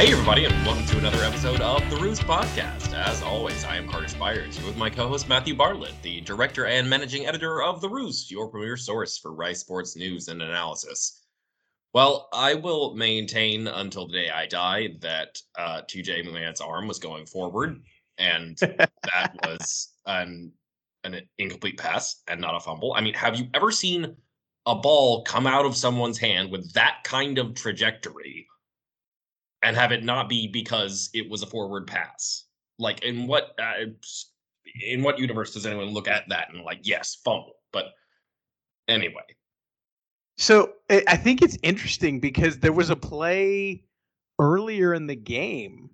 Hey, everybody, and welcome to another episode of the Roost Podcast. As always, I am Carter Spires, here with my co host Matthew Bartlett, the director and managing editor of The Roost, your premier source for Rice sports news and analysis. Well, I will maintain until the day I die that uh, TJ McMahon's arm was going forward, and that was an, an incomplete pass and not a fumble. I mean, have you ever seen a ball come out of someone's hand with that kind of trajectory and have it not be because it was a forward pass? Like, in what uh, in what universe does anyone look at that and like, yes, fumble? But anyway, So I think it's interesting because there was a play earlier in the game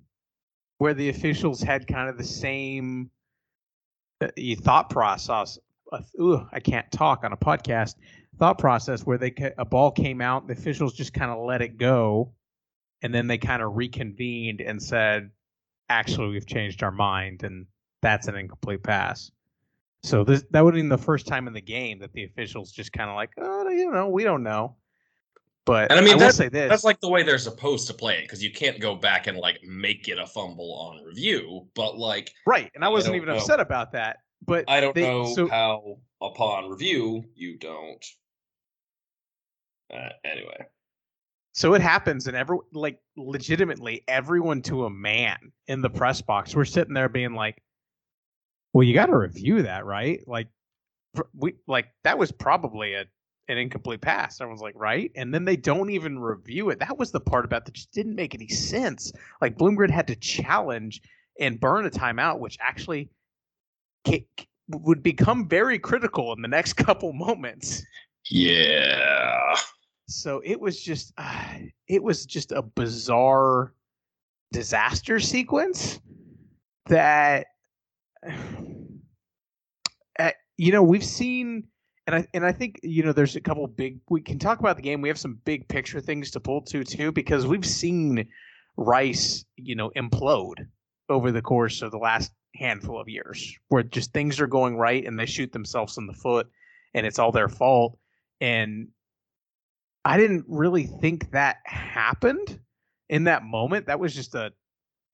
where the officials had kind of the same uh, thought process. Uh, ooh, I can't talk on a podcast. Thought process where they a ball came out, the officials just kind of let it go, and then they kind of reconvened and said, "Actually, we've changed our mind, and that's an incomplete pass." So this that would have been the first time in the game that the officials just kind of like, oh, you know, we don't know. But And I mean, will that- say this: that's like the way they're supposed to play it because you can't go back and like make it a fumble on review. But like, right, and I I wasn't don't even know. upset about that. But I don't they- know So how upon review you don't. Uh, anyway, so it happens, and every like legitimately everyone to a man in the press box, we're sitting there being like, well, you got to review that, right? Like, we like that was probably a an incomplete pass. Everyone's like, right? And then they don't even review it. That was the part about that just didn't make any sense. Like Bloomgren had to challenge and burn a timeout, which actually would become very critical in the next couple moments. yeah, So it was just, uh, it was just a bizarre disaster sequence that, uh, you know, we've seen, and I and I think you know, there's a couple big. We can talk about the game. We have some big picture things to pull to too, because we've seen Rice, you know, implode over the course of the last handful of years, where just things are going right and they shoot themselves in the foot, and it's all their fault. And I didn't really think that happened in that moment. That was just a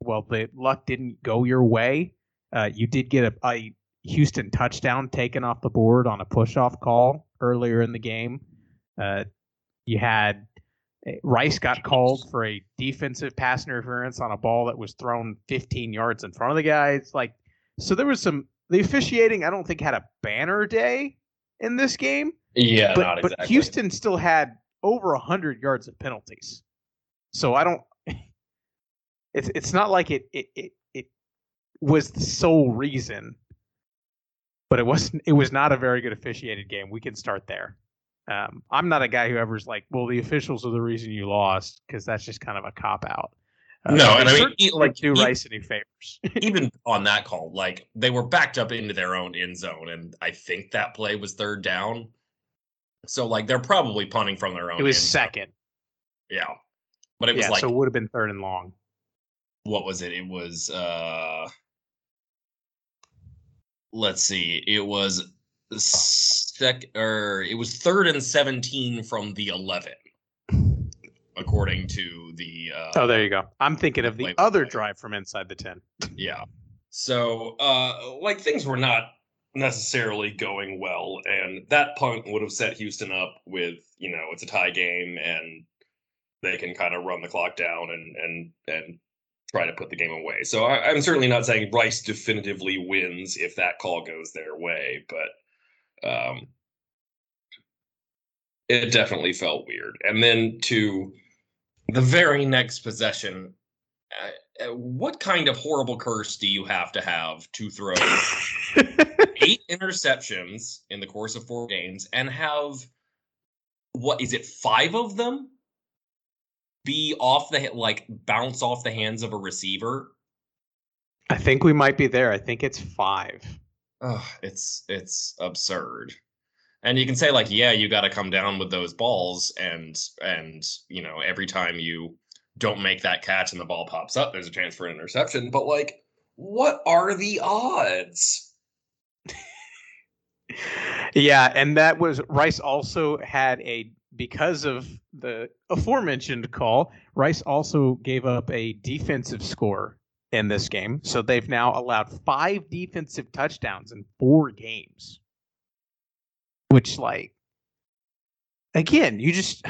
well, the luck didn't go your way. Uh, you did get a, a Houston touchdown taken off the board on a push-off call earlier in the game. Uh, you had eh, Rice got called for a defensive pass interference on a ball that was thrown 15 yards in front of the guys. Like, so there was some. The officiating, I don't think, had a banner day in this game yeah, but, exactly. Houston still had over hundred yards of penalties, so I don't. It's it's not like it it it, it was the sole reason, but it wasn't. It was not a very good officiated game. We can start there. Um, I'm not a guy who ever's like, well, the officials are the reason you lost because that's just kind of a cop out. Uh, No, and I mean, e- like, do Rice any favors. even on that call, like they were backed up into their own end zone, and I think that play was third down. So like they're probably punting from their own. it was end second. Yeah, but it was yeah, like so it would have been third and long. what was it? It was uh let's see, it was sec or it was third and 17 from the 11 according to the uh Oh, there you go. I'm thinking of the other wait. drive from inside the ten. yeah so uh like things were not necessarily going well and that punt would have set houston up with you know it's a tie game and they can kind of run the clock down and and and try to put the game away. So I, i'm certainly not saying rice definitively wins if that call goes their way but um it definitely felt weird. And then to the very next possession uh, uh, what kind of horrible curse do you have to have to throw eight interceptions in the course of four games and have what is it five of them be off the like bounce off the hands of a receiver I think we might be there. I think it's five. Ugh, it's it's absurd and you can say like yeah you got to come down with those balls and and you know every time you don't make that catch and the ball pops up there's a chance for an interception but like what are the odds Yeah, and that was Rice also had a because of the aforementioned call, Rice also gave up a defensive score in this game. So they've now allowed five defensive touchdowns in four games. Which, like, again, you just,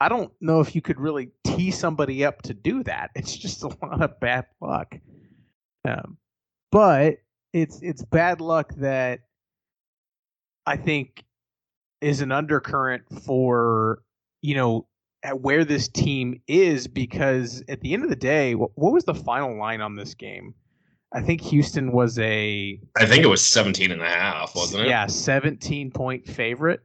I don't know if you could really tee somebody up to do that. It's just a lot of bad luck. Um, but it's it's bad luck that I think is an undercurrent for you know where this team is because at the end of the day, what, what, was the final line on this game? I think Houston was a I think it was 17 and a half, wasn't it? Yeah, 17 point favorite.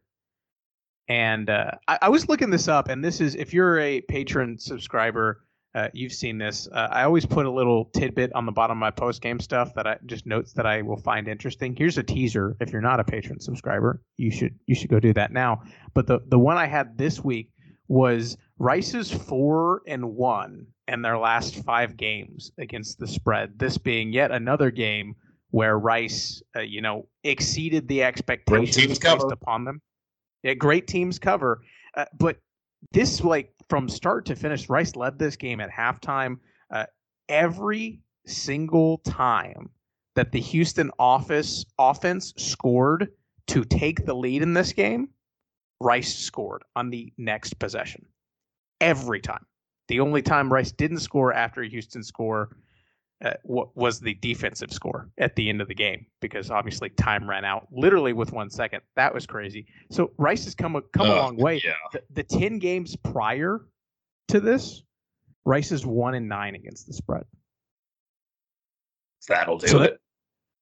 And uh, I, I, was looking this up, and this is if you're a Patreon subscriber, uh, you've seen this. Uh, I always put a little tidbit on the bottom of my post game stuff that I just notes that I will find interesting. Here's a teaser. If you're not a Patreon subscriber, you should you should go do that now. But the the one I had this week was Rice's four and one in their last five games against the spread. This being yet another game where Rice, uh, you know, exceeded the expectations placed upon them. Yeah, great teams cover, uh, but this like from start to finish, Rice led this game at halftime. Uh, every single time that the Houston office offense scored to take the lead in this game, Rice scored on the next possession. Every time. The only time Rice didn't score after a Houston score uh, was the defensive score at the end of the game because obviously time ran out literally with one second. That was crazy. So Rice has come a come uh, a long way. Yeah. The, the, ten games prior to this, Rice is one and nine against the spread. That'll do so it. That,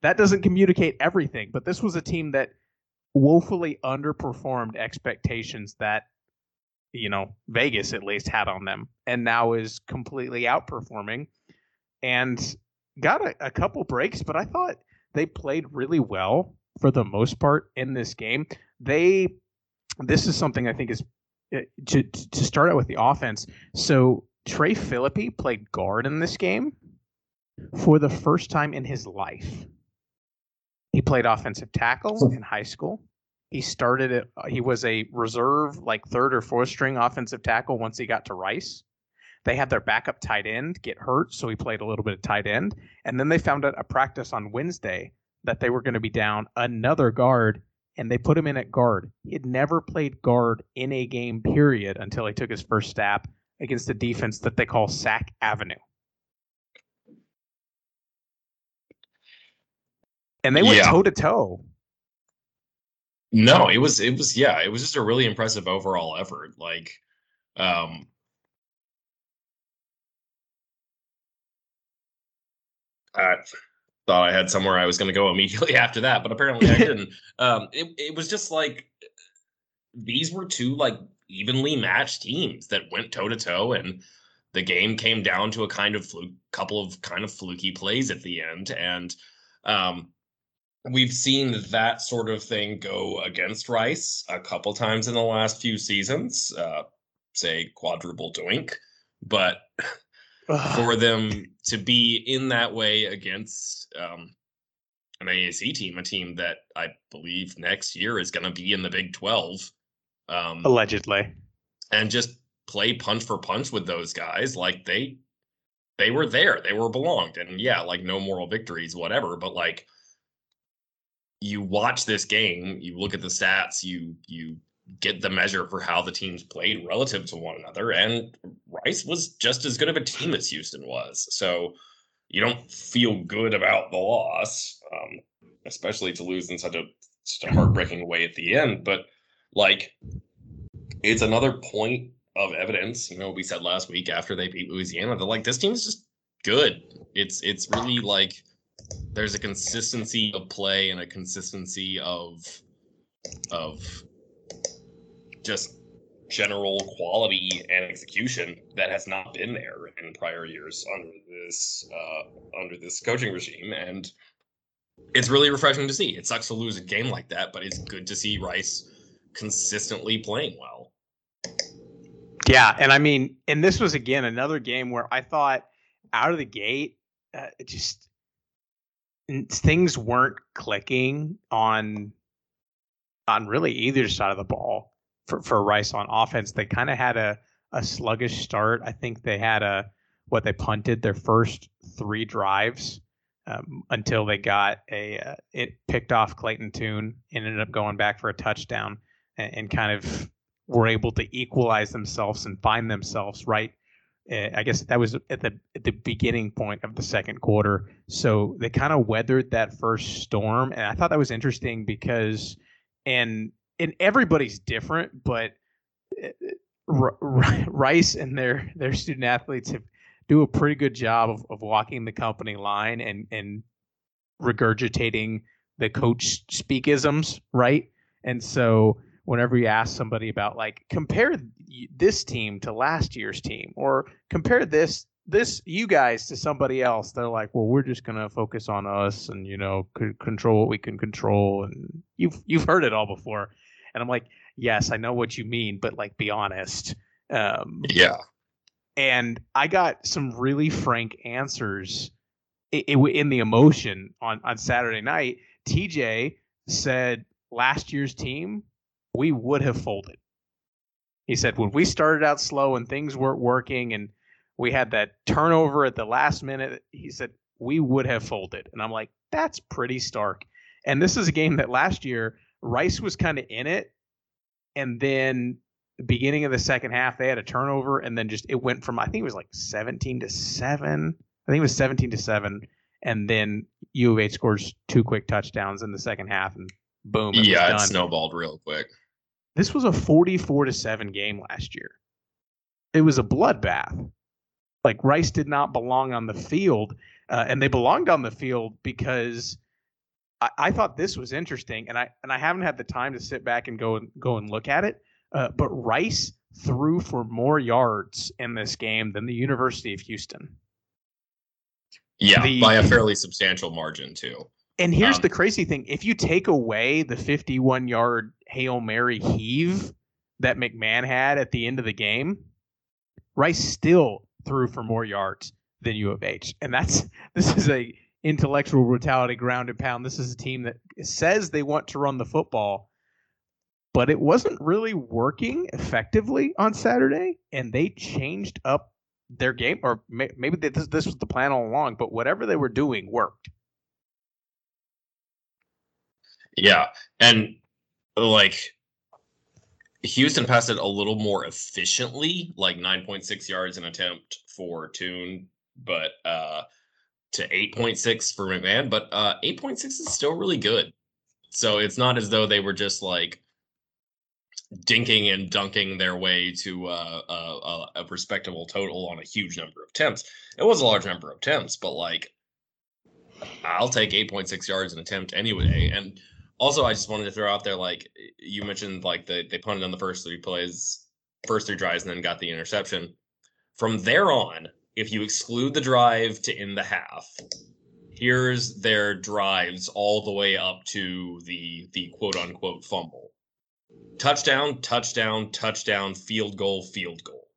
that doesn't communicate everything, but this was a team that woefully underperformed expectations that you know Vegas at least had on them, and now is completely outperforming and got a, a couple breaks, but I thought they played really well for the most part in this game. They this is something I think is uh, to to start out with the offense. So Trey Philippi played guard in this game for the first time in his life. He played offensive tackle in high school. He started it. He was a reserve, like third or fourth string offensive tackle once he got to Rice. They had their backup tight end get hurt, so he played a little bit of tight end. And then they found out a practice on Wednesday that they were going to be down another guard, and they put him in at guard. He had never played guard in a game, period, until he took his first snap against a defense that they call Sack Avenue. And they went toe to toe. No, it was it was yeah, it was just a really impressive overall effort. Like um I thought I had somewhere I was going to go immediately after that, but apparently I didn't. um, it it was just like these were two like evenly matched teams that went toe to toe, and the game came down to a kind of fluke, couple of kind of fluky plays at the end, and um, we've seen that sort of thing go against Rice a couple times in the last few seasons. Uh, say quadruple doink, but for them to be in that way against um, an AAC team, a team that I believe next year is going to be in the Big 12. Um, Allegedly. And just play punch for punch with those guys. Like they, they were there, they were belonged. And yeah, like no moral victories, whatever. But like, you watch this game, you look at the stats, you, you get the measure for how the teams played relative to one another. And Rice was just as good of a team as Houston was. So you don't feel good about the loss, um, especially to lose in such a, such a heartbreaking way at the end. But like, it's another point of evidence. You know, we said last week after they beat Louisiana, that like this team is just good. It's it's really like there's a consistency of play and a consistency of of just general quality and execution that has not been there in prior years under this uh, under this coaching regime. And it's really refreshing to see. It sucks to lose a game like that but it's good to see rice consistently playing well. Yeah and i mean and this was again another game where i thought out of the gate uh, it just things weren't clicking on on really either side of the ball for for Rice on offense. They kind of had a a sluggish start. I think they had a what they punted their first three drives um, until they got a uh, it picked off Clayton Tune and ended up going back for a touchdown and, and kind of were able to equalize themselves and find themselves right. Uh, I guess that was at the at the beginning point of the second quarter. So they kind of weathered that first storm, and I thought that was interesting because and and everybody's different, but eh, eh, R- R- Rice and their their student athletes have do a pretty good job of, of walking the company line and and regurgitating the coach speakisms, right? And so whenever you ask somebody about like compare this team to last year's team or compare this this you guys to somebody else, they're like, well, we're just gonna focus on us and you know c- control what we can control. And you've you've heard it all before, and I'm like, yes, I know what you mean, but like, be honest. Um, yeah and I got some really frank answers in the emotion on on Saturday night. TJ said last year's team we would have folded. He said when we started out slow and things weren't working and we had that turnover at the last minute, he said we would have folded. And I'm like, that's pretty stark. And this is a game that last year Rice was kind of in it and then the beginning of the second half, they had a turnover, and then just it went from I think it was like 17 to seven. I think it was 17 to seven, and then U of H scores two quick touchdowns in the second half, and boom. It yeah, it snowballed real quick. This was a 44 to seven game last year. It was a bloodbath. Like Rice did not belong on the field, uh, and they belonged on the field because. I, I thought this was interesting, and I and I haven't had the time to sit back and go and go and look at it uh, but Rice threw for more yards in this game than the University of Houston. Yeah, the, by a fairly substantial margin too. And here's um, the crazy thing: if you take away the 51 yard hail mary heave that McMahon had at the end of the game, Rice still threw for more yards than U of H, and that's this is a intellectual brutality ground and pound. This is a team that says they want to run the football, but it wasn't really working effectively on Saturday, and they changed up their game, or may, maybe this this was the plan all along. But whatever they were doing worked. Yeah, and like Houston passed it a little more efficiently, like 9.6 yards an attempt for Tune, but uh to 8.6 for McMahon, but uh 8.6 is still really good. So it's not as though they were just like dinking and dunking their way to uh, a, a, respectable total on a huge number of attempts. It was a large number of attempts, but like I'll take 8.6 yards an attempt anyway. And also, I just wanted to throw out there, like you mentioned, like the, they punted on the first three plays, first three drives, and then got the interception. From there on, if you exclude the drive to end the half, here's their drives all the way up to the the quote unquote fumble touchdown, touchdown, touchdown, field goal, field goal.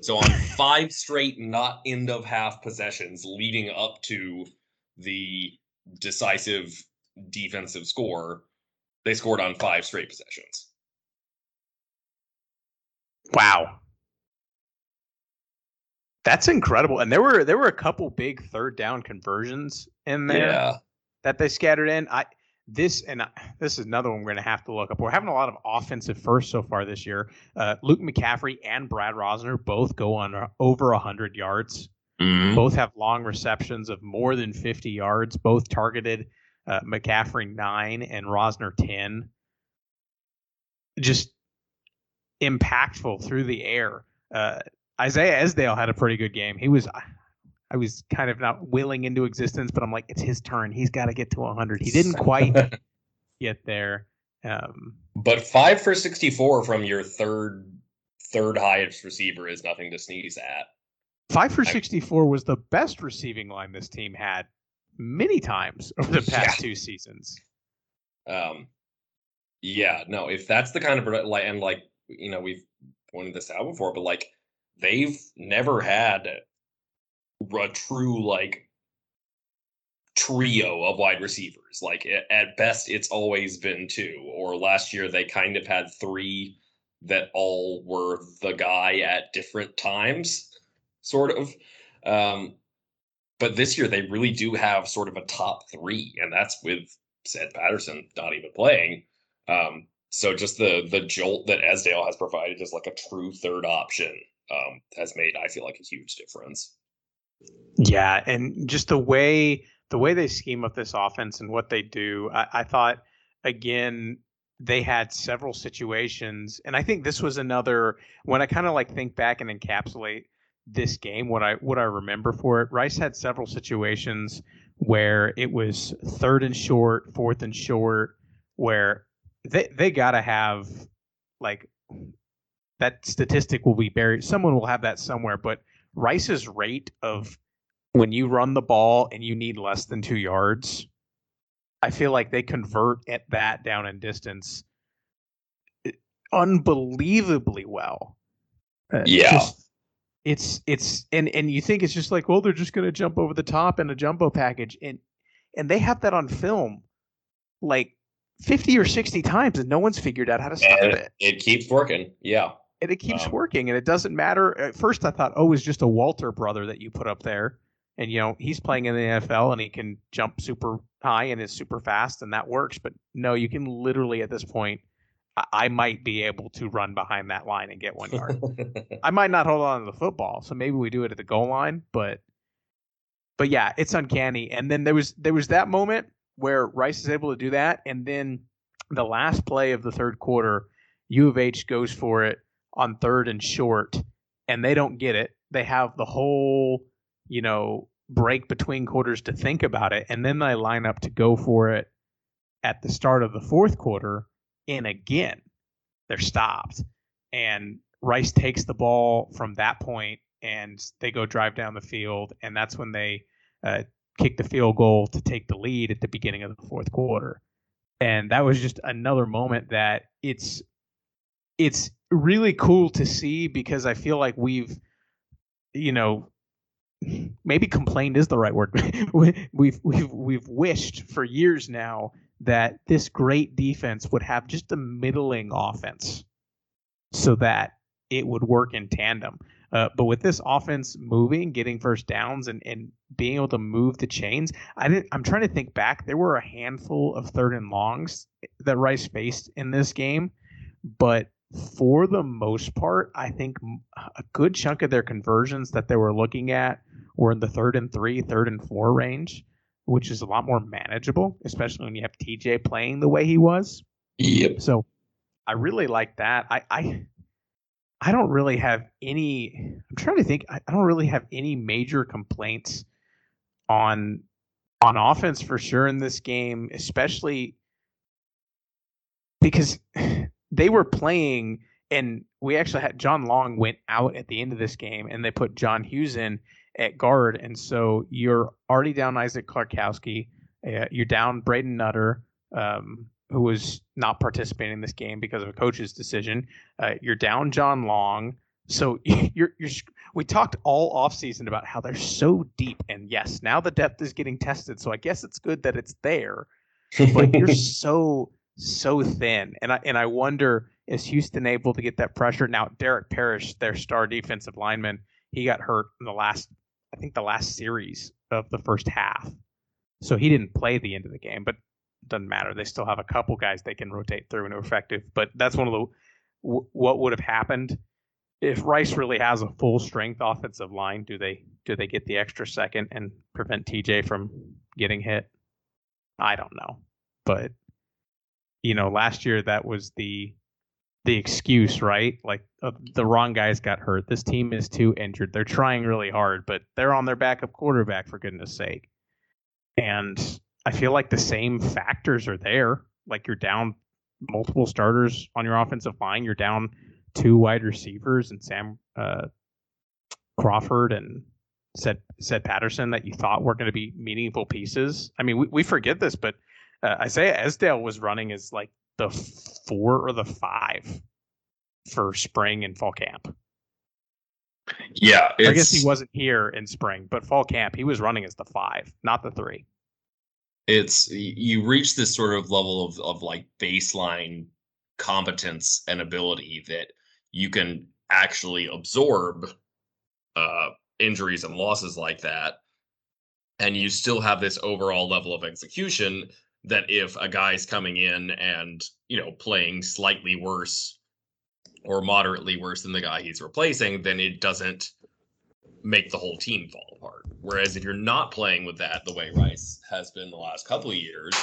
So on five straight not end of half possessions leading up to the decisive defensive score, they scored on five straight possessions. Wow. That's incredible. And there were there were a couple big third down conversions in there yeah. that they scattered in. I this and this is another one we're going to have to look up. We're having a lot of offensive first so far this year. Uh, Luke McCaffrey and Brad Rozner both go on uh, over 100 yards. Mm-hmm. Both have long receptions of more than 50 yards. Both targeted uh, McCaffrey nine and Rozner 10. Just impactful through the air. Uh, Isaiah Esdale had a pretty good game. He was I was kind of not willing into existence, but I'm like, it's his turn. He's got to get to 100. He didn't quite get there. Um, but five for 64 from your third third highest receiver is nothing to sneeze at. Five for 64 was the best receiving line this team had many times over the past yeah. two seasons. Um, yeah, no, if that's the kind of like, and like you know, we've pointed this out before, but like they've never had a true like trio of wide receivers. Like at best, it's always been two. Or last year, they kind of had three that all were the guy at different times, sort of. Um, but this year, they really do have sort of a top three, and that's with said Patterson not even playing. Um, so just the the jolt that Esdale has provided is like a true third option um, has made I feel like a huge difference. Yeah, and just the way the way they scheme up this offense and what they do, I, I thought again they had several situations, and I think this was another when I kind of like think back and encapsulate this game, what I what I remember for it, Rice had several situations where it was third and short, fourth and short, where they they gotta have like that statistic will be buried. Someone will have that somewhere, but Rice's rate of when you run the ball and you need less than two yards, I feel like they convert at that down in distance eh, unbelievably well. Uh, yeah. Just, it's it's and and you think it's just like well they're just going to jump over the top in a jumbo package and and they have that on film like 50 or 60 times and no one's figured out how to stop it, it. It keeps working. Yeah. And it keeps um, working and it doesn't matter. At first I thought, oh, it's just a Walter brother that you put up there. And you know, he's playing in the NFL and he can jump super high and is super fast and that works. But no, you can literally at this point I might be able to run behind that line and get one yard. I might not hold on to the football, so maybe we do it at the goal line, but but yeah, it's uncanny. And then there was there was that moment where Rice is able to do that. And then the last play of the third quarter, U of H goes for it on third and short, and they don't get it. They have the whole, you know, break between quarters to think about it. And then they line up to go for it at the start of the fourth quarter. And again, they're stopped. And Rice takes the ball from that point and they go drive down the field. And that's when they uh, kick the field goal to take the lead at the beginning of the fourth quarter. And that was just another moment that it's it's really cool to see because I feel like we've you know maybe complained is the right word. we've we've we've wished for years now that this great defense would have just a middling offense so that it would work in tandem. Uh, but with this offense moving, getting first downs, and, and being able to move the chains, I didn't. I'm trying to think back. There were a handful of third and longs that Rice faced in this game, but for the most part, I think a good chunk of their conversions that they were looking at were in the third and three, third and four range, which is a lot more manageable, especially when you have TJ playing the way he was. Yep. So I really like that. I, I I don't really have any. I'm trying to think. I, don't really have any major complaints on on offense for sure in this game, especially because they were playing and we actually had John Long went out at the end of this game and they put John Hughes in at guard and so you're already down Isaac Kwiatkowski, uh, you're down Braden Nutter, um, who was not participating in this game because of a coach's decision. Uh, you're down John Long. So you're, you're we talked all offseason about how they're so deep and yes, now the depth is getting tested. So I guess it's good that it's there. But you're so so thin. And I and I wonder is Houston able to get that pressure? Now Derek Parish, their star defensive lineman, he got hurt in the last I think the last series of the first half. So he didn't play the end of the game, but doesn't matter. They still have a couple guys they can rotate through and are effective. But that's one of the what would have happened if Rice really has a full strength offensive line. Do they do they get the extra second and prevent TJ from getting hit? I don't know, but you know, last year that was the the excuse, right? Like uh, the wrong guys got hurt. This team is too injured. They're trying really hard, but they're on their backup quarterback for goodness sake. And I feel like the same factors are there. Like you're down multiple starters on your offensive line. You're down two wide receivers and Sam uh, Crawford and Ced Ced Patterson that you thought were going to be meaningful pieces. I mean, we, we forget this, but uh, Isaiah Esdale was running as like the four or the five for spring and fall camp. Yeah, I guess he wasn't here in spring, but fall camp he was running as the five, not the three. it's you reach this sort of level of of like baseline competence and ability that you can actually absorb uh injuries and losses like that and you still have this overall level of execution that if a guy's coming in and you know playing slightly worse or moderately worse than the guy he's replacing then it doesn't make the whole team fall apart. Whereas if you're not playing with that the way rice has been the last couple of years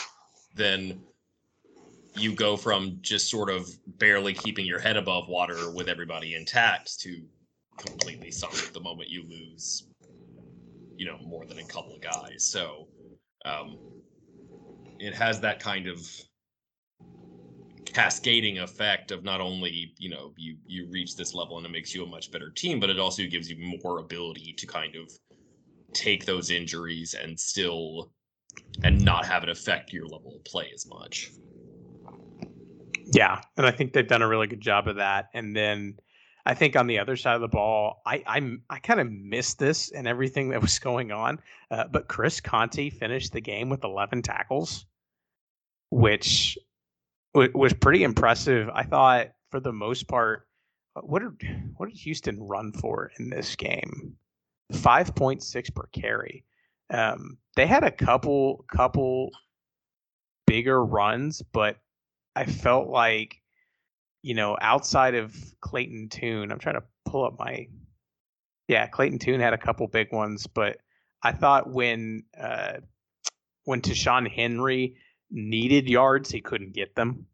then you go from just sort of barely keeping your head above water with everybody intact to completely sunk the moment you lose you know more than a couple of guys. So um it has that kind of cascading effect of not only you know you you reach this level and it makes you a much better team but it also gives you more ability to kind of take those injuries and still and not have it affect your level of play as much yeah and i think they've done a really good job of that and then I think on the other side of the ball, I I, I kind of missed this and everything that was going on. Uh, but Chris Conti finished the game with 11 tackles, which was pretty impressive. I thought for the most part, uh, what did what did Houston run for in this game? 5.6 per carry. Um, they had a couple couple bigger runs, but I felt like you know, outside of Clayton Tune, I'm trying to pull up my. Yeah, Clayton Tune had a couple big ones, but I thought when uh, when Ta'Zhawn Henry needed yards, he couldn't get them.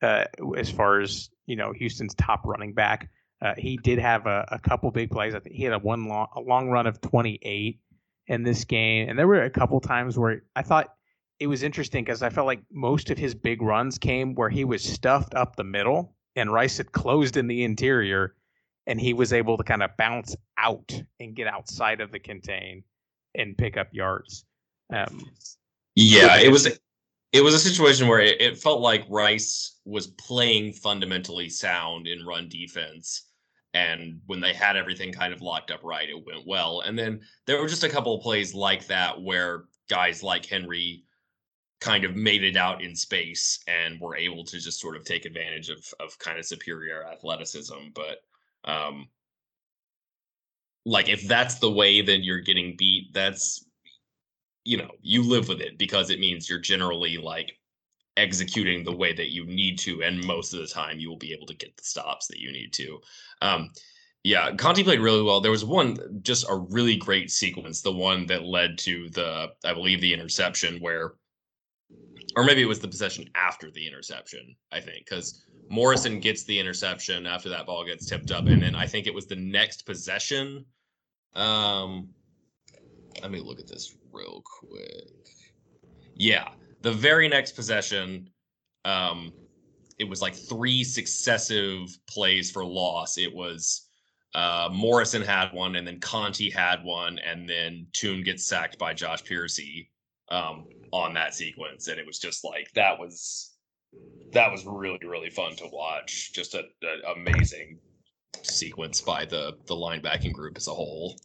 Uh, as far as you know, Houston's top running back, uh, he did have a, a, couple big plays. I think he had a one long a long run of 28 in this game, and there were a couple times where I thought it was interesting because I felt like most of his big runs came where he was stuffed up the middle and Rice had closed in the interior and he was able to kind of bounce out and get outside of the contain and pick up yards. Um, yeah, it was it was a situation where it, it felt like Rice was playing fundamentally sound in run defense. And when they had everything kind of locked up right, it went well. And then there were just a couple of plays like that where guys like Henry kind of made it out in space and were able to just sort of take advantage of of kind of superior athleticism but um like if that's the way then you're getting beat that's you know you live with it because it means you're generally like executing the way that you need to and most of the time you will be able to get the stops that you need to um yeah conti played really well there was one just a really great sequence the one that led to the i believe the interception where or maybe it was the possession after the interception, I think, because Morrison gets the interception after that ball gets tipped up. And then I think it was the next possession. Um, let me look at this real quick. Yeah, the very next possession, um, it was like three successive plays for loss. It was uh, Morrison had one, and then Conti had one, and then Tune gets sacked by Josh Pearcy um, on that sequence, and it was just like that was that was really really fun to watch. Just a, a amazing sequence by the the linebacking group as a whole.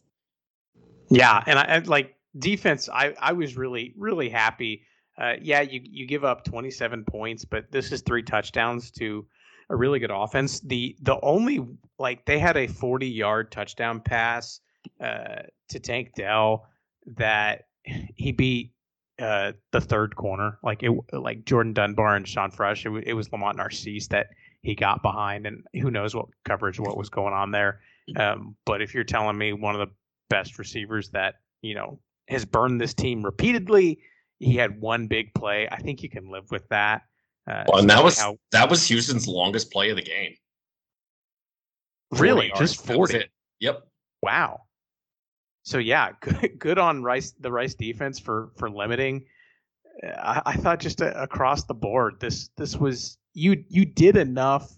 Yeah, and I like defense. I I was really really happy. Uh, yeah, you you give up 27 points, but this is three touchdowns to a really good offense. The the only like they had a 40 yard touchdown pass uh, to Tank Dell that he beat uh, the third corner, like it, like Jordan Dunbar and Sean Fresh. It, it was Lamont Narcisse that he got behind, and who knows what coverage, what was going on there. Um, but if you're telling me one of the best receivers that you know has burned this team repeatedly, he had one big play. I think you can live with that. Uh, well, and that was how, that was Houston's longest play of the game. Really, just forty. Yep. Wow so yeah, good, good on Rice the Rice defense for for limiting. I, I thought just a, across the board, this this was you you did enough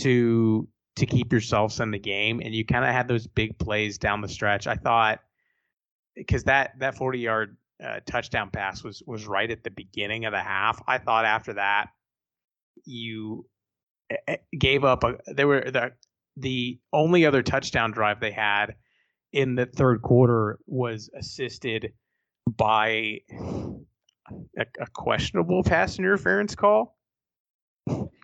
to to keep yourselves in the game, and you kind of had those big plays down the stretch. I thought because that that forty yard uh, touchdown pass was was right at the beginning of the half. I thought after that you eh, eh, gave up a there were the the only other touchdown drive they had in the third quarter was assisted by a, a questionable pass interference call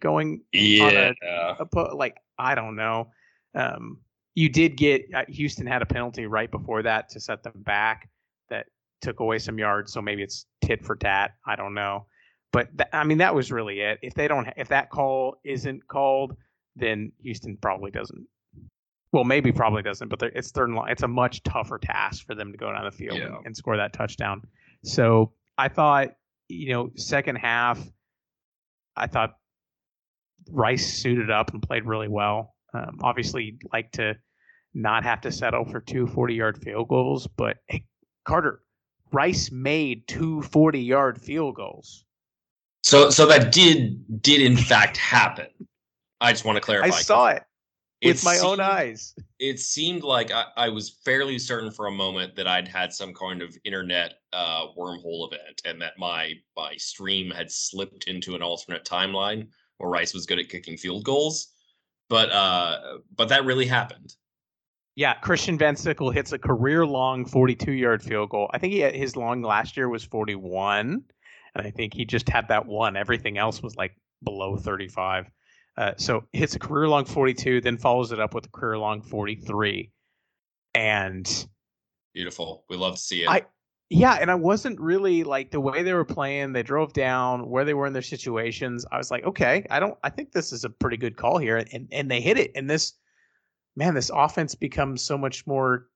going yeah a, a, like I don't know. Um, you did get uh, Houston had a penalty right before that to set them back that took away some yards, so maybe it's tit for tat. I don't know, but th- I mean that was really it. If they don't, if that call isn't called, then Houston probably doesn't. Well, maybe probably doesn't, but it's third and long. It's a much tougher task for them to go down the field yeah. and, and score that touchdown. So I thought, you know, second half, I thought Rice suited up and played really well. Um, obviously, like to not have to settle for two 40 yard field goals, but hey, Carter, Rice made two 40 yard field goals. So, so that did did in fact happen. I just want to clarify. I saw it with my seemed, own eyes. It seemed like I, I, was fairly certain for a moment that I'd had some kind of internet uh, wormhole event, and that my my stream had slipped into an alternate timeline where Rice was good at kicking field goals. But uh, but that really happened. Yeah, Christian Van Sickle hits a career long 42 yard field goal. I think he had, his long last year was 41, and I think he just had that one. Everything else was like below 35. Uh, so hits a career long 42, then follows it up with a career long 43. And beautiful. We love to see it. I, yeah, and I wasn't really like the way they were playing. They drove down where they were in their situations. I was like, okay, I don't. I think this is a pretty good call here, and and they hit it. And this, man, this offense becomes so much more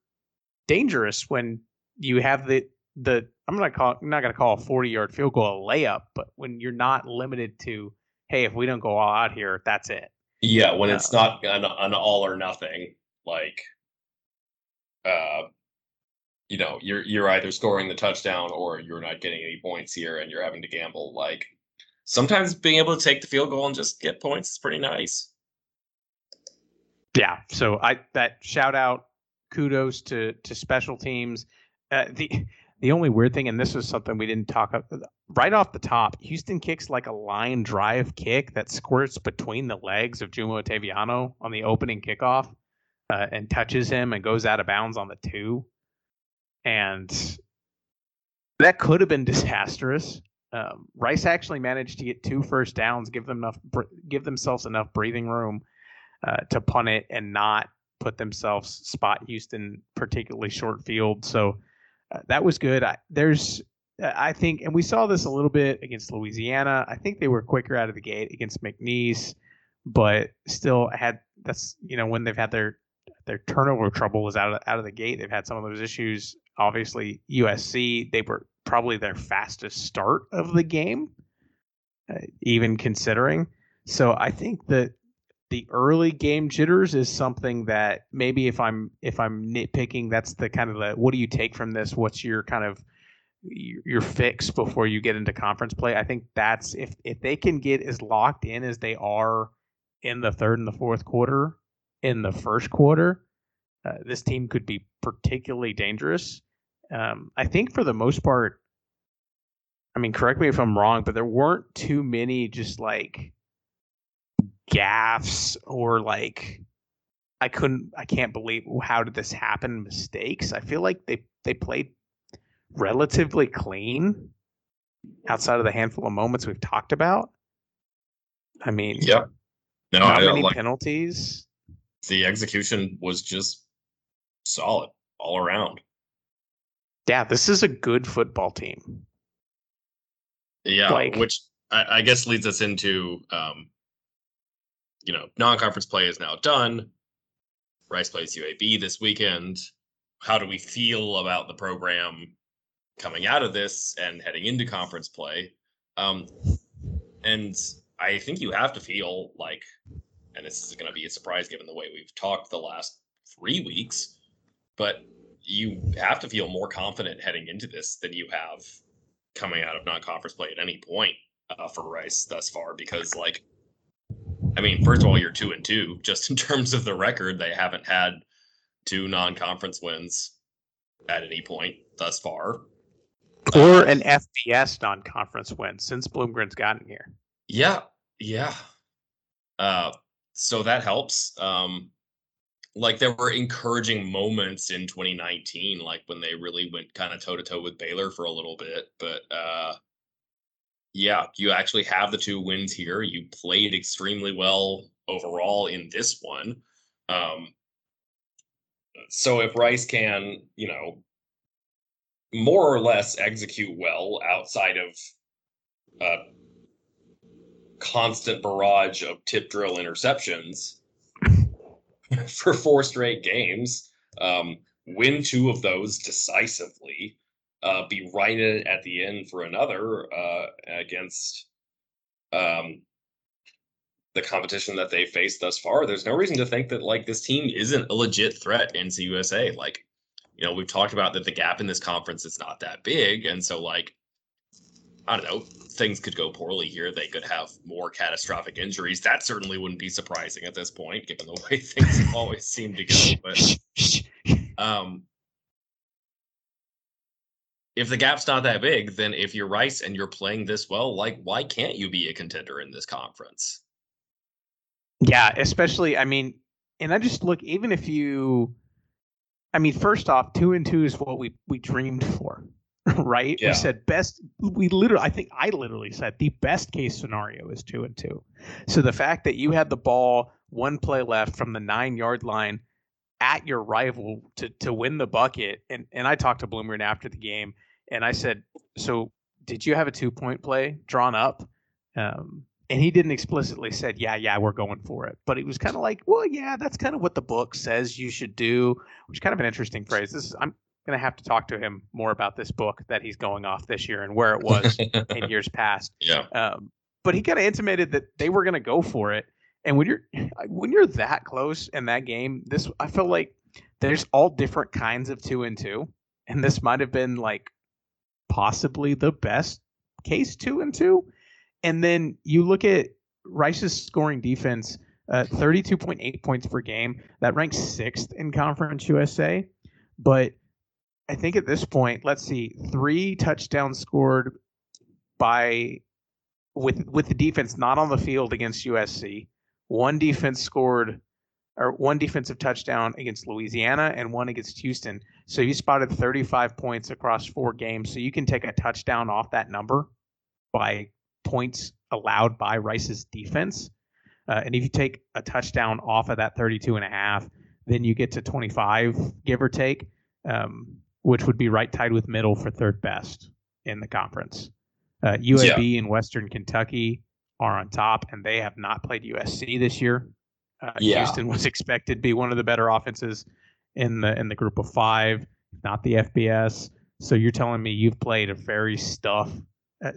dangerous when you have the the. I'm not call. I'm not gonna call a 40 yard field goal a layup, but when you're not limited to, hey, if we don't go all out here, that's it. Yeah, when uh, it's not an, an all or nothing, like, uh, you know you're you're either scoring the touchdown or you're not getting any points here and you're having to gamble like sometimes being able to take the field goal and just get points is pretty nice yeah so i that shout out kudos to to special teams uh, the the only weird thing and this was something we didn't talk about right off the top houston kicks like a line drive kick that squirts between the legs of Juma Otoviano on the opening kickoff uh, and touches him and goes out of bounds on the two and that could have been disastrous. Um, Rice actually managed to get two first downs, give them enough, give themselves enough breathing room uh, to punt it and not put themselves spot Houston particularly short field. So uh, that was good. I, there's, I think, and we saw this a little bit against Louisiana. I think they were quicker out of the gate against McNeese, but still had that's you know when they've had their their turnover trouble was out of out of the gate. They've had some of those issues obviously USC, they were probably their fastest start of the game, uh, even considering. So I think that the early game jitters is something that maybe if I'm if I'm nitpicking, that's the kind of the what do you take from this? What's your kind of your fix before you get into conference play? I think that's if if they can get as locked in as they are in the third and the fourth quarter in the first quarter, uh, this team could be particularly dangerous. Um, I think for the most part, I mean, correct me if I'm wrong, but there weren't too many just like gaffs or like I couldn't, I can't believe how did this happen mistakes. I feel like they they played relatively clean outside of the handful of moments we've talked about. I mean, yeah, no, not many like, penalties. The execution was just solid all around. Yeah, this is a good football team. Yeah, like, which I, I, guess leads us into, um, you know, non-conference play is now done. Rice plays UAB this weekend. How do we feel about the program coming out of this and heading into conference play? Um, and I think you have to feel like, and this is going to be a surprise given the way we've talked the last three weeks, but you have to feel more confident heading into this than you have coming out of non-conference play at any point uh, for Rice thus far. Because, like, I mean, first of all, you're two and two. Just in terms of the record, they haven't had two non-conference wins at any point thus far, or uh, an FBS non-conference win since Bloomgren's gotten here. Yeah, yeah. Uh, so that helps. Um, like there were encouraging moments in 2019 like when they really went kind of toe to toe with Baylor for a little bit but uh yeah, you actually have the two wins here. You played extremely well overall in this one. Um, so if Rice can, you know, more or less execute well outside of a constant barrage of tip drill interceptions for four straight games, um, win two of those decisively, uh, be right at the end for another uh, against um, the competition that they faced thus far. There's no reason to think that like this team isn't a legit threat in CUSA. Like, you know, we've talked about that the gap in this conference is not that big, and so like, I don't know, things could go poorly here. They could have more catastrophic injuries. That certainly wouldn't be surprising at this point, given the way things always seem to go. But um, if the gap's not that big, then if you're Rice and you're playing this well, like why can't you be a contender in this conference? Yeah, especially I mean, and I just look even if you I mean, first off, two and two is what we we dreamed for, right? Yeah. We said best. We literally, I think I literally said the best case scenario is two and two. So the fact that you had the ball one play left from the nine yard line at your rival to to win the bucket, and and I talked to Bloomgren after the game, and I said, so did you have a two point play drawn up? Um, and he didn't explicitly said, "Yeah, yeah, we're going for it," but he was kind of like, "Well, yeah, that's kind of what the book says you should do," which is kind of an interesting phrase. This is I'm going to have to talk to him more about this book that he's going off this year and where it was in years past. Yeah. Um, but he kind of intimated that they were going to go for it, and when you're when you're that close in that game, this I feel like there's all different kinds of two and two, and this might have been like possibly the best case two and two and then you look at Rice's scoring defense, uh, 32.8 points per game. That ranks sixth in Conference USA. But I think at this point, let's see, three touchdowns scored by with with the defense not on the field against USC. One defense scored or one defensive touchdown against Louisiana and one against Houston. So you spotted 35 points across four games. So you can take a touchdown off that number by points allowed by Rice's defense. Uh, and if you take a touchdown off of that 32 and a half, then you get to 25, give or take, um, which would be right tied with middle for third best in the conference. Uh, UAB Yeah. and Western Kentucky are on top, and they have not played USC this year. Uh, Yeah. Houston was expected to be one of the better offenses in the in the group of five, not the FBS. So you're telling me you've played a very stuff, uh,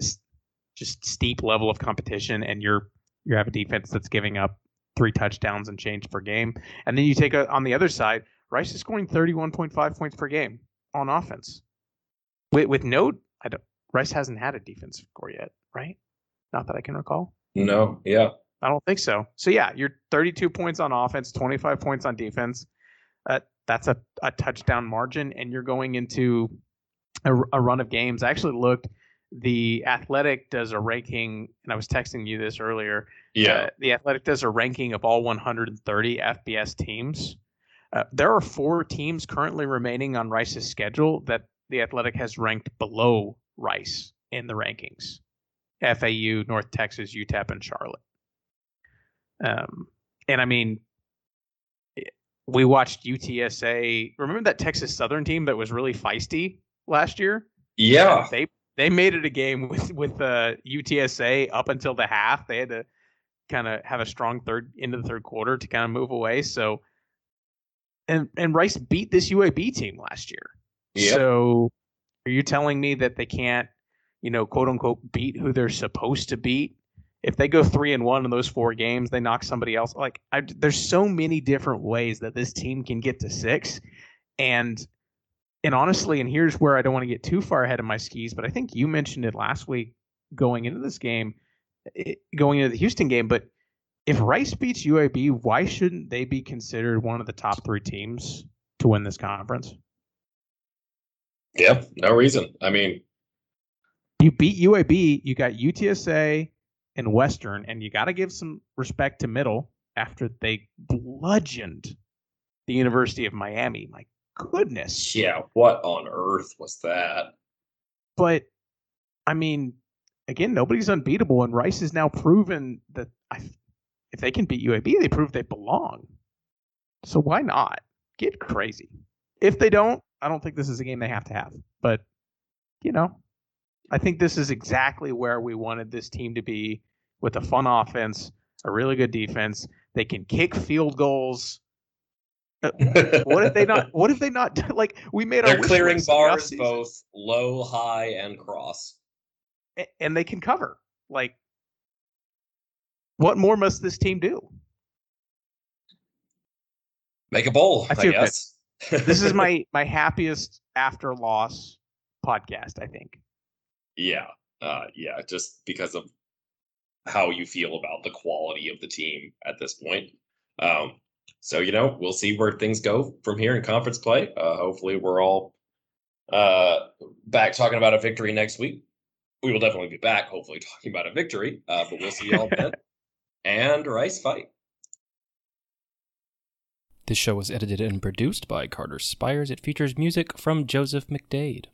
just steep level of competition, and you're you have a defense that's giving up three touchdowns and change per game, and then you take a, on the other side, Rice is scoring 31.5 points per game on offense. With with no, I don't. Rice hasn't had a defensive score yet, right? Not that I can recall. No, yeah. I don't think so. So yeah, you're 32 points on offense, 25 points on defense. Uh, that's a, a touchdown margin, and you're going into a, a run of games. I actually looked. The Athletic does a ranking, and I was texting you this earlier. Yeah. Uh, the Athletic does a ranking of all 130 FBS teams. Uh, there are four teams currently remaining on Rice's schedule that the Athletic has ranked below Rice in the rankings: FAU, North Texas, UTEP, and Charlotte. Um, and I mean, we watched UTSA. Remember that Texas Southern team that was really feisty last year? yeah. They they made it a game with with uh, UTSA up until the half. They had to kind of have a strong third into the third quarter to kind of move away. So, and and Rice beat this UAB team last year. Yep. So, are you telling me that they can't, you know, quote unquote, beat who they're supposed to beat? If they go three and one in those four games, they knock somebody else. Like, I, there's so many different ways that this team can get to six, and and honestly, and here's where I don't want to get too far ahead of my skis, but I think you mentioned it last week going into this game, it, going into the Houston game. But if Rice beats UAB, why shouldn't they be considered one of the top three teams to win this conference? Yeah. No reason. I mean, You beat UAB, you got UTSA and Western, and you got to give some respect to Middle after they bludgeoned the University of Miami. My goodness. yeah. What on earth was that? But I mean, again, nobody's unbeatable, and Rice has now proven that I, if they can beat UAB, they prove they belong. So why not get crazy? If they don't, I don't think this is a game they have to have. But you know, I think this is exactly where we wanted this team to be with a fun offense, a really good defense. They can kick field goals. Uh, what if they not? What if they not? Like we made. They're clearing bars both low, high, and cross, and they can cover. Like, what more must this team do? Make a bowl. I, I guess. this is my my happiest after loss podcast. I think. Yeah, uh, yeah, just because of how you feel about the quality of the team at this point. Um, so you know, we'll see where things go from here in conference play. Uh, hopefully, we're all uh, back talking about a victory next week. We will definitely be back, hopefully, talking about a victory. Uh, but we'll see y'all then. And Rice fight. This show was edited and produced by Carter Spires. It features music from Joseph McDade.